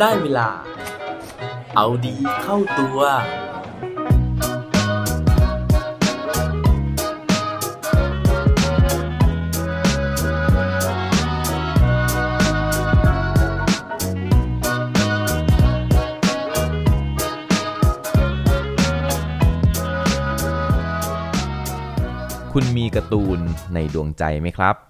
ได้เวลา เอาดีเข้าตัว คุณมีการ์ตูนในดวงใจไหมครับ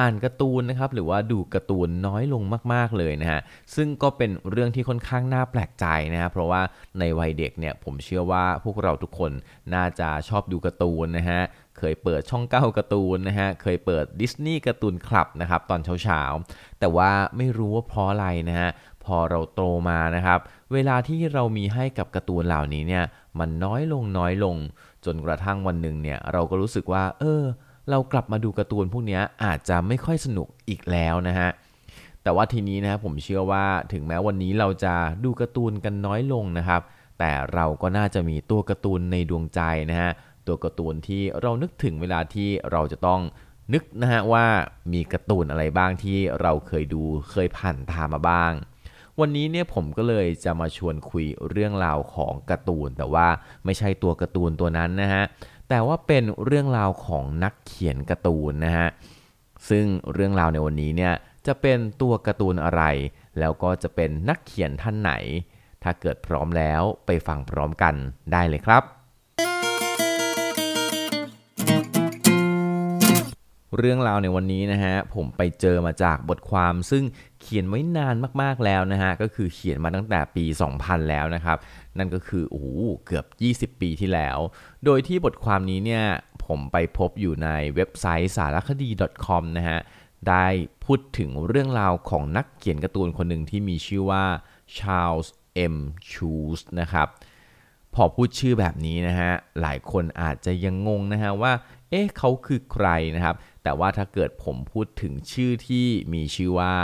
อ่านการ์ตูนนะครับหรือว่าดูการ์ตูนน้อยลงมาก ๆเลยนะฮะซึ่งก็เป็นเรื่องที่ค่อนข้างน่าแปลกใจนะฮะเพราะว่าในวัยเด็กเนี่ยผมเชื่อว่าพวกเราทุกคนน่าจะชอบดูการ์ตูนนะฮะเคยเปิดช่องเก้าการ์ตูนนะฮะ เคยเปิดดิสนีย์การ์ตูนคลับนะครับตอนเช้าๆ แต่ว่าไม่รู้ว่าเพราะอะไรนะฮะ พอเราโตมานะครับ เวลาที่เรามีให้กับการ์ตูนเหล่านี้เนี่ย มันน้อยลงน้อยลง จนกระทั่งวันหนึ่งเนี่ย เราก็รู้สึกว่า เออ เรากลับมาดูการ์ตูนพวกนี้อาจจะไม่ค่อยสนุกอีกแล้วนะฮะแต่ว่าทีนี้นะครับผมเชื่อว่าถึงแม้วันนี้เราจะดูการ์ตูนกันน้อยลงนะครับ แต่เราก็น่าจะมีตัวการ์ตูนในดวงใจนะฮะตัวการ์ตูนที่เรานึกถึงเวลาที่เราจะต้องนึกนะฮะว่ามีการ์ตูนอะไรบ้างที่เราเคยดูเคยผ่านตามาบ้าง วันนี้เนี่ยผมก็เลยจะมาชวนคุยเรื่องราวของการ์ตูน แต่ว่าไม่ใช่ตัวการ์ตูนตัวนั้นนะฮะ แต่ว่าเป็นเรื่องราวของนักเขียนการ์ตูนนะฮะ ซึ่งเรื่องราวในวันนี้เนี่ยจะเป็นตัวการ์ตูนอะไร แล้วก็จะเป็นนักเขียนท่านไหน ถ้าเกิดพร้อมแล้วไปฟังพร้อมกันได้เลยครับ เรื่องราวในวันนี้นะฮะผมไปเจอมาจากบทความซึ่งเขียนไว้นานมากๆแล้วนะฮะก็คือเขียนมาตั้งแต่ปี 2000 แล้วนะครับนั่นก็คือโอ้โหเกือบ 20 ปีที่แล้ว โดยที่บทความนี้เนี่ยผมไปพบอยู่ในเว็บไซต์สารคดี .com นะฮะได้พูดถึงเรื่องราวของนักเขียนการ์ตูนคนหนึ่งที่มีชื่อว่า Charles M. Schulz นะครับพอพูดชื่อแบบนี้นะฮะ หลายคนอาจจะยังงงนะฮะว่า เอ๊ะเขาคือใครนะครับ แต่ว่าถ้าเกิดผมพูดถึงชื่อที่มีชื่อว่า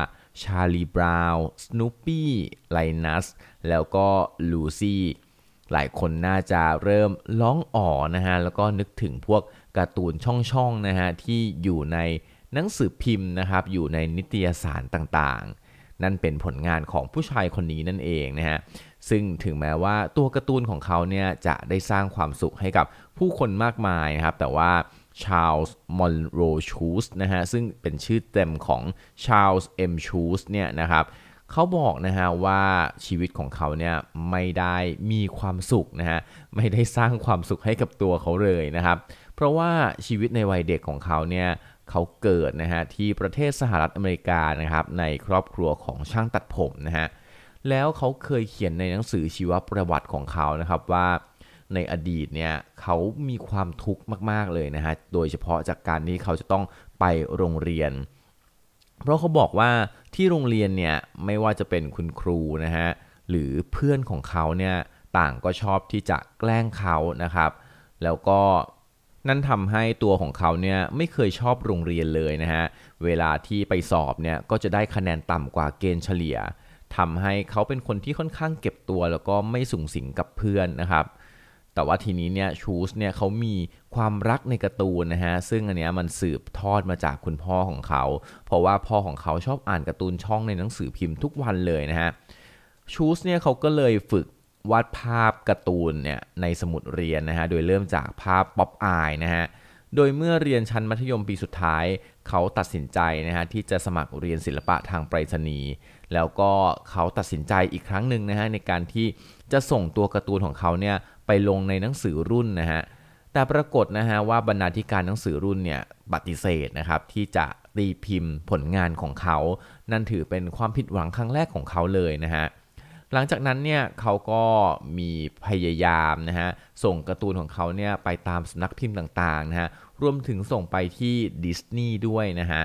ชาลีบราวน์สโนปี้ไลนัสแล้วก็ลูซี่หลายคนน่าจะเริ่มร้องอ๋อนะฮะแล้วก็นึกถึงพวกการ์ตูนช่องๆนะฮะที่อยู่ในหนังสือพิมพ์นะครับอยู่ในนิตยสารต่างๆ นั่นเป็นผลงานของผู้ชายคนนี้นั่นเองนะฮะซึ่งถึงแม้ว่าตัวการ์ตูนของเขาเนี่ยจะได้สร้างความสุขให้กับผู้คนมากมายนะครับแต่ว่า ชาร์ลส์มอนโรชูสนะฮะซึ่งเป็นชื่อเต็มของชาร์ลส์เอ็มชูสเนี่ยนะครับเขาบอกนะฮะว่าชีวิตของเขาเนี่ยไม่ได้มีความสุขนะฮะไม่ได้สร้างความสุขให้กับตัวเขาเลยนะครับ เพราะว่าชีวิตในวัยเด็กของเขาเนี่ยเขาเกิดนะฮะที่ประเทศสหรัฐอเมริกานะครับในครอบครัวของช่างตัดผมนะฮะแล้วเขาเคยเขียนในหนังสือชีวประวัติของเขานะครับว่า ในอดีตเนี่ยเขามีความทุกข์มาก ๆเลยนะฮะโดยเฉพาะจากการที่เขาจะต้องไปโรงเรียน เพราะเขาบอกว่าที่โรงเรียนเนี่ยไม่ว่าจะเป็นคุณครูนะฮะหรือเพื่อนของเขาเนี่ยต่างก็ชอบที่จะแกล้งเขานะครับ แล้วก็นั่นทำให้ตัวของเขาเนี่ยไม่เคยชอบโรงเรียนเลยนะฮะ เวลาที่ไปสอบเนี่ยก็จะได้คะแนนต่ำกว่าเกณฑ์เฉลี่ยทำให้เขาเป็นคนที่ค่อนข้างเก็บตัว แล้วก็ไม่สูงสิงกับเพื่อนนะครับ แต่ว่าทีนี้เนี่ยชูสเนี่ยเขามีความรักในการ์ตูนนะฮะ ซึ่งอันเนี้ยมันสืบทอดมาจากคุณพ่อของเขา เพราะว่าพ่อของเขาชอบอ่านการ์ตูนช่องในหนังสือพิมพ์ทุกวันเลยนะฮะ ชูสเนี่ยเขาก็เลยฝึกวาดภาพการ์ตูนเนี่ยในสมุดเรียนนะฮะ โดยเริ่มจากภาพป๊อปอายนะฮะ โดยเมื่อเรียนชั้นมัธยมปีสุดท้าย เขาตัดสินใจนะฮะที่จะสมัครเรียนศิลปะทางไปรษณีย์ แล้วก็เขาตัดสินใจอีกครั้งหนึ่งนะฮะในการที่ จะส่งตัวการ์ตูนของเขาเนี่ยไปลงในหนังสือรุ่นนะฮะแต่ปรากฏนะฮะว่าบรรณาธิการหนังสือรุ่นเนี่ยปฏิเสธนะครับที่จะตีพิมพ์ผลงานของเขา นั่นถือเป็นความผิดหวังครั้งแรกของเขาเลยนะฮะหลังจากนั้นเนี่ยเขาก็มีพยายามนะฮะส่งการ์ตูนของเขาเนี่ยไปตามสนักพิมพ์ต่างๆนะฮะรวมถึงส่งไปที่ดิสนีย์ด้วยนะฮะ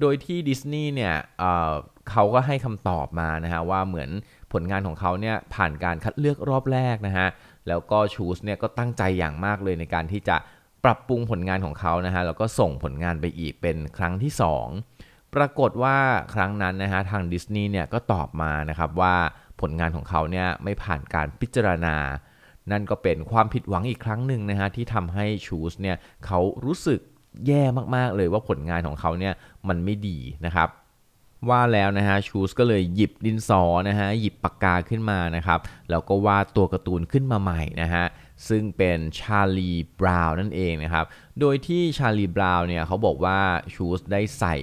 โดยที่ดิสนีย์เนี่ยเเขาก็ให้คำตอบมานะฮะว่าเหมือนผลงานของเขาเนี่ยผ่านการคัดเลือกรอบแรกนะฮะแล้วก็ชูสเนี่ยก็ตั้งใจอย่างมากเลยในการที่จะปรับปรุงผลงานของเขานะฮะแล้วก็ส่งผลงานไปอีกเป็นครั้งที่ 2 ปรากฏว่าครั้งนั้นนะฮะทางดิสนีย์เนี่ยก็ตอบมานะครับว่าผลงานของเขาเนี่ยไม่ผ่านการพิจารณา นั่นก็เป็นความผิดหวังอีกครั้งหนึ่งนะฮะที่ทำให้ชูสเนี่ยเขารู้สึก แย่มากๆเลยว่าผลงานของเขาเนี่ยมันไม่ดีนะครับว่าแล้วนะฮะชูสก็เลยหยิบดินสอนะฮะหยิบปากกาขึ้นมานะครับแล้วก็วาดตัวการ์ตูนขึ้นมาใหม่นะฮะซึ่งเป็นชาลีบราวน์นั่นเองนะครับโดยที่ชาลีบราวน์เนี่ยเขาบอกว่าชูสได้ใส่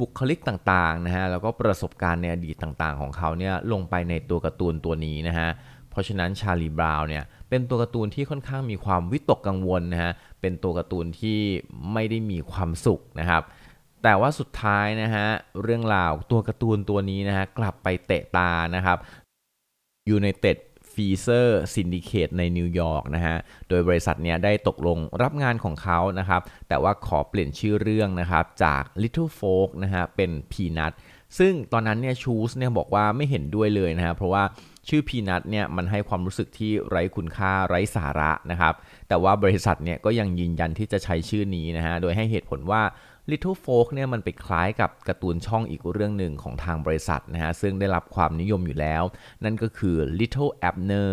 บุคลิกต่างๆนะฮะแล้วก็ประสบการณ์ในอดีตต่างๆของเขาเนี่ยลงไปในตัวการ์ตูนตัวนี้นะฮะ เพราะฉะนั้นชาลีบราวน์เนี่ยเป็นตัวการ์ตูนที่ค่อนข้างมีความวิตกกังวลนะฮะเป็นตัวการ์ตูนที่ไม่ได้มีความสุขนะครับแต่ว่าสุดท้ายนะฮะเรื่องราวตัวการ์ตูนตัวนี้นะฮะกลับไปเตะตานะครับ United Feature Syndicate ในนิวยอร์กนะฮะ โดยบริษัทเนี้ยได้ตกลงรับงานของเขานะครับ แต่ว่าขอเปลี่ยนชื่อเรื่องนะครับจาก Little Folk นะฮะเป็น Peanut ซึ่งตอนนั้นเนี่ยชูลซ์เนี่ยบอกว่าไม่เห็นด้วยเลยนะฮะ เพราะว่า ชื่อ Peanut เนี่ยมันให้ความรู้สึกที่ไร้คุณค่าไร้สาระนะครับ แต่ว่าบริษัทเนี่ยก็ยังยืนยันที่จะใช้ชื่อนี้นะฮะ โดยให้เหตุผลว่า Little Folk เนี่ยมันไปคล้ายกับการ์ตูนช่องอีกเรื่องหนึ่งของทางบริษัทนะฮะ ซึ่งได้รับความนิยมอยู่แล้ว นั่นก็คือ Little Abner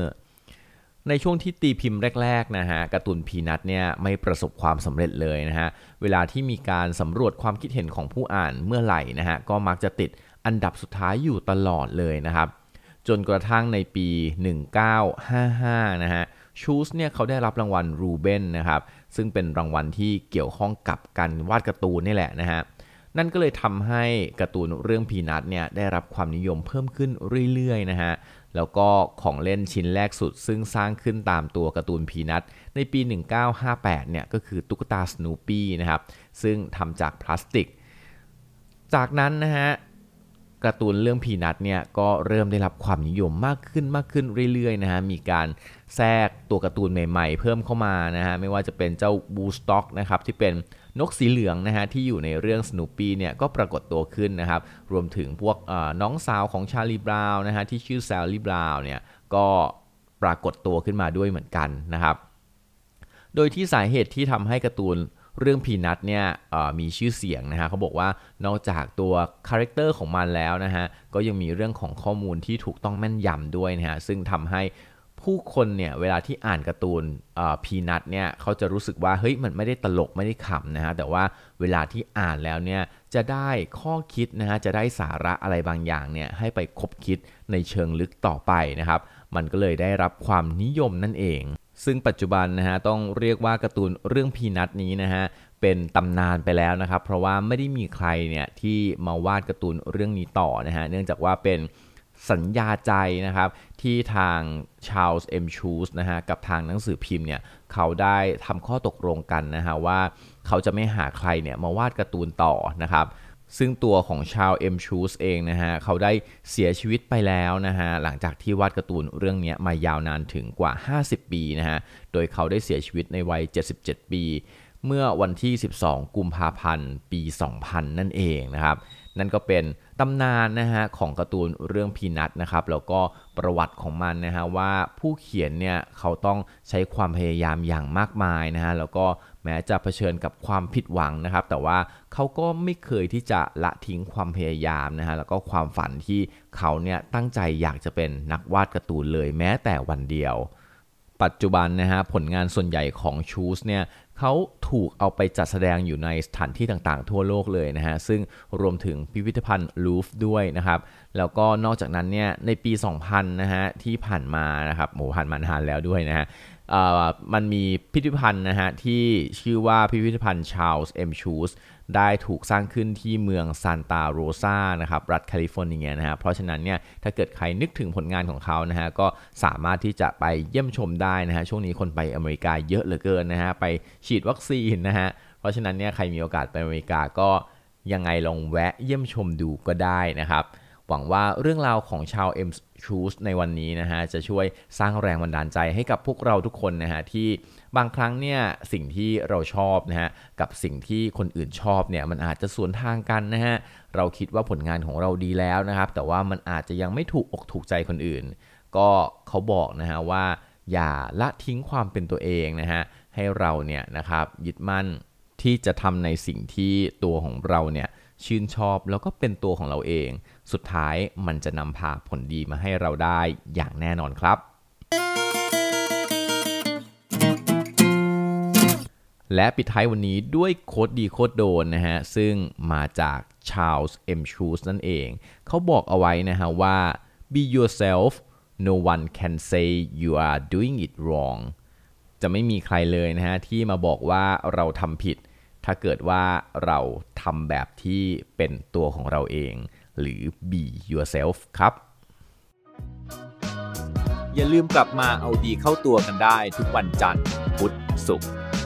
ในช่วงที่ตีพิมพ์แรกๆนะฮะการ์ตูนพีนัทเนี่ยไม่ประสบความสำเร็จเลยนะฮะ เวลาที่มีการสำรวจความคิดเห็นของผู้อ่านเมื่อไหร่นะฮะ ก็มักจะติดอันดับสุดท้ายอยู่ตลอดเลยนะครับ จนกระทั่งในปี 1955 นะฮะชูสเนี่ยเขาได้รับรางวัล Reuben นะครับซึ่งเป็นรางวัลที่เกี่ยวข้องกับการวาดการ์ตูนนี่แหละนะฮะนั่นก็เลยทำให้การ์ตูนเรื่อง Peanuts เนี่ยได้รับความนิยมเพิ่มขึ้นเรื่อยๆนะฮะแล้วก็ของเล่นชิ้นแรกสุด ซึ่งสร้างขึ้นตามตัวการ์ตูน Peanuts ในปี 1958 เนี่ยก็คือตุ๊กตาสโนปี้นะครับซึ่งทำจากพลาสติก จากนั้นนะฮะ การ์ตูนเรื่อง Peanuts เนี่ยก็เริ่มได้รับความนิยมมากขึ้นมากขึ้นเรื่อยๆนะฮะมีการแทรกตัวการ์ตูนใหม่ๆ เพิ่มเข้ามานะฮะไม่ว่าจะเป็นเจ้า Woodstock นะครับที่เป็นนกสีเหลืองนะฮะที่อยู่ในเรื่องสโนปี้เนี่ยก็ปรากฏตัวขึ้นนะครับรวมถึงพวกน้องสาวของ Charlie Brown นะฮะที่ชื่อ Sally Brown เนี่ยก็ปรากฏตัวขึ้นมาด้วยเหมือนกันนะครับโดยที่สาเหตุที่ทำให้การ์ตูน เรื่อง Peanuts เนี่ยมีชื่อเสียงนะฮะเขาบอกว่านอกจากตัว character ของมันแล้วนะฮะก็ยังมีเรื่องของข้อมูลที่ถูกต้องแม่นยำด้วยนะฮะซึ่งทำให้ผู้คนเนี่ยเวลาที่อ่านการ์ตูน Peanuts เนี่ยเขาจะรู้สึกว่าเฮ้ยมันไม่ได้ตลกไม่ได้ขำนะฮะแต่ว่าเวลาที่อ่านแล้วเนี่ยจะได้ข้อคิดนะฮะจะได้สาระอะไรบางอย่างเนี่ยให้ไปขบคิดในเชิงลึกต่อไปนะครับ มันก็เลยได้รับความนิยมนั่นเอง ซึ่งปัจจุบันนะฮะต้องเรียกว่าการ์ตูนเรื่องพีนัทนี้นะฮะเป็นตำนานไปแล้วนะครับ เพราะว่าไม่ได้มีใครเนี่ยที่มาวาดการ์ตูนเรื่องนี้ต่อนะฮะเนื่องจากว่าเป็นสัญญาใจนะครับที่ทางชาลส์เอ็มชูสนะฮะกับทางหนังสือพิมพ์เนี่ยเขาได้ทำข้อตกลงกันนะฮะว่าเขาจะไม่หาใครเนี่ยมาวาดการ์ตูนต่อนะครับ ซึ่งตัวของชาวเอ็มชูสเองนะฮะเขาได้เสียชีวิตไปแล้วนะฮะหลังจากที่วาดการ์ตูนเรื่องนี้มายาวนานถึงกว่า 50 ปีนะฮะโดยเขาได้เสียชีวิตในวัย 77 ปี เมื่อวันที่ 12 กุมภาพันธ์ ปี 2000 นั่นเองนะครับ นั่นก็เป็น ตำนานนะฮะของการ์ตูนเรื่องพีนัทนะครับแล้วก็ประวัติของมันนะฮะว่าผู้เขียนเนี่ยเขาต้องใช้ความพยายามอย่างมากมายนะฮะแล้วก็แม้จะเผชิญกับความผิดหวังนะครับ แต่ว่าเขาก็ไม่เคยที่จะละทิ้งความพยายามนะฮะแล้วก็ความฝันที่เขาเนี่ยตั้งใจอยากจะเป็นนักวาดการ์ตูนเลยแม้แต่วันเดียวปัจจุบันนะฮะผลงานส่วนใหญ่ของชูสเนี่ย เขาถูกเอาไปจัดแสดงอยู่ในสถานที่ต่างๆ ทั่วโลกเลยนะฮะ ซึ่งรวมถึงพิพิธภัณฑ์ลูฟด้วยนะครับ แล้วก็นอกจากนั้นเนี่ย ในปี 2000 นะฮะ ที่ผ่านมานะครับโหผ่านมานานแล้วด้วยนะฮะมันมีพิพิธภัณฑ์นะฮะที่ชื่อว่าพิพิธภัณฑ์ชาลส์เอ็มชูส ได้ถูกสร้างขึ้นที่เมืองซานตาโรซานะครับรัฐแคลิฟอร์เนียนะฮะเพราะฉะนั้นเนี่ยถ้าเกิดใครนึกถึงผลงานของเขานะฮะก็สามารถที่จะไปเยี่ยมชมได้นะฮะช่วงนี้คนไปอเมริกาเยอะเหลือเกินนะฮะไปฉีดวัคซีนนะฮะเพราะฉะนั้นเนี่ยใครมีโอกาสไปอเมริกาก็ยังไงลองแวะเยี่ยมชมดูก็ได้นะครับหวังว่าเรื่องราวของ Charles M. Schulz ในวันนี้นะฮะจะช่วยสร้างแรงบันดาลใจให้กับพวกเราทุกคนนะฮะที่ บางครั้งเนี่ยสิ่งที่เราชอบนะฮะกับสิ่งที่คนอื่นชอบเนี่ยมันอาจจะสวนทางกันนะฮะเราคิดว่าผลงานของเราดีแล้วนะครับ แต่ว่ามันอาจจะยังไม่ถูกอกถูกใจคนอื่น ก็เขาบอกนะฮะว่า อย่าละทิ้งความเป็นตัวเองนะฮะให้เราเนี่ยนะครับยึดมั่นที่จะทำในสิ่งที่ตัวของเราเนี่ยชื่นชอบแล้วก็เป็นตัวของเราเอง สุดท้ายมันจะนำพาผลดีมาให้เราได้อย่างแน่นอนครับ และปิดท้ายวันนี้ด้วยโคดดีโคดโดนนะฮะ ซึ่งมาจาก Charles M. Schulz นั่นเอง เขาบอกเอาไว้นะฮะว่า be yourself no one can say you are doing it wrong จะไม่มีใครเลยนะฮะ ที่มาบอกว่าเราทำผิด ถ้าเกิดว่าเราทำแบบที่เป็นตัวของเราเอง หรือ be yourself ครับ อย่าลืมกลับมาเอาดีเข้าตัวกันได้ทุกวันจันทร์พุธศุกร์